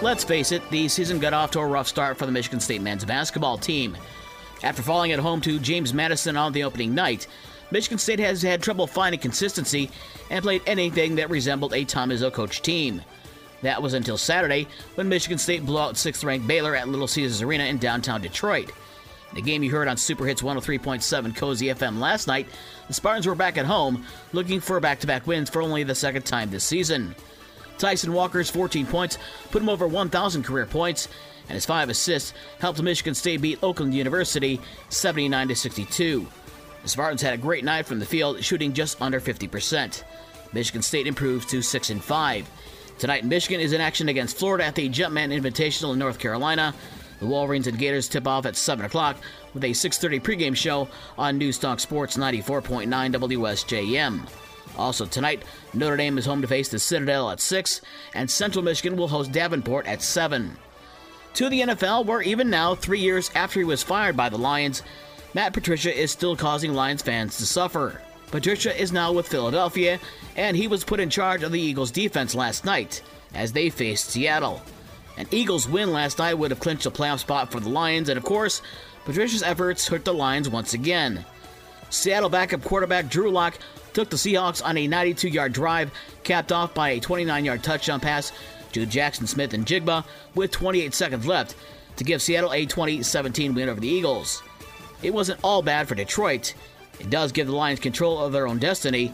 Let's face it, the season got off to a rough start for the Michigan State men's basketball team. After falling at home to James Madison on the opening night, Michigan State has had trouble finding consistency and played anything that resembled a Tom Izzo coach team. That was until Saturday when Michigan State blew out 6th ranked Baylor at Little Caesars Arena in downtown Detroit. In the game you heard on Super Hits 103.7 Cozy FM last night, the Spartans were back at home looking for back to back wins for only the second time this season. Tyson Walker's 14 points put him over 1,000 career points, and his five assists helped Michigan State beat Oakland University 79 62. The Spartans had a great night from the field, shooting just under 50%. Michigan State improves to 6 and 5. Tonight, Michigan is in action against Florida at the Jumpman Invitational in North Carolina. The Wolverines and Gators tip off at 7 o'clock with a 6.30 pregame show on Newstalk Sports 94.9 WSJM. Also tonight, Notre Dame is home to face the Citadel at 6, and Central Michigan will host Davenport at 7. To the NFL, where even now, three years after he was fired by the Lions, Matt Patricia is still causing Lions fans to suffer. Patricia is now with Philadelphia, and he was put in charge of the Eagles' defense last night as they faced Seattle. An Eagles win last night would have clinched a playoff spot for the Lions, and of course, Patricia's efforts hurt the Lions once again. Seattle backup quarterback Drew Lock took the Seahawks on a 92 yard drive, capped off by a 29 yard touchdown pass to Jackson Smith-Njigba with 28 seconds left to give Seattle a 20 17 win over the Eagles. It wasn't all bad for Detroit. It does give the Lions control of their own destiny.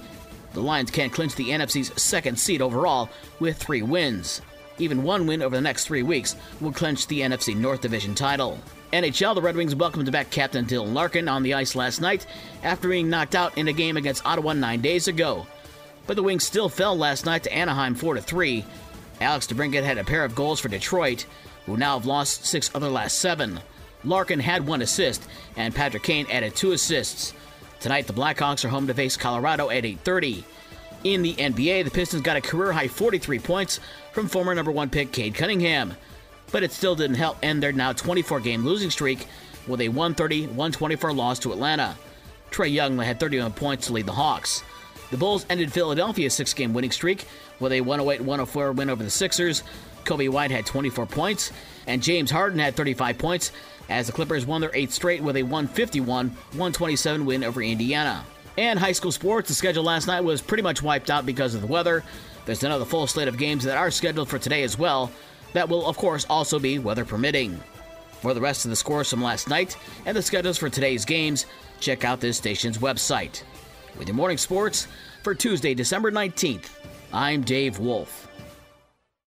The Lions can't clinch the NFC's second seed overall with three wins. Even one win over the next three weeks will clinch the NFC North Division title. NHL, the Red Wings welcomed back captain Dylan Larkin on the ice last night after being knocked out in a game against Ottawa nine days ago. But the Wings still fell last night to Anaheim 4 3. Alex DeBrincat had a pair of goals for Detroit, who now have lost six of their last seven. Larkin had one assist, and Patrick Kane added two assists. Tonight, the Blackhawks are home to face Colorado at 8:30. In the NBA, the Pistons got a career-high 43 points from former number one pick Cade Cunningham, but it still didn't help end their now 24-game losing streak with a 130-124 loss to Atlanta. Trae Young had 31 points to lead the Hawks. The Bulls ended Philadelphia's six-game winning streak with a 108-104 win over the Sixers. Coby White had 24 points, and James Harden had 35 points as the Clippers won their eighth straight with a 151 127 win over Indiana. And high school sports, the schedule last night was pretty much wiped out because of the weather. There's another full slate of games that are scheduled for today as well, that will, of course, also be weather permitting. For the rest of the scores from last night and the schedules for today's games, check out this station's website. With your morning sports for Tuesday, December 19th, I'm Dave Wolf.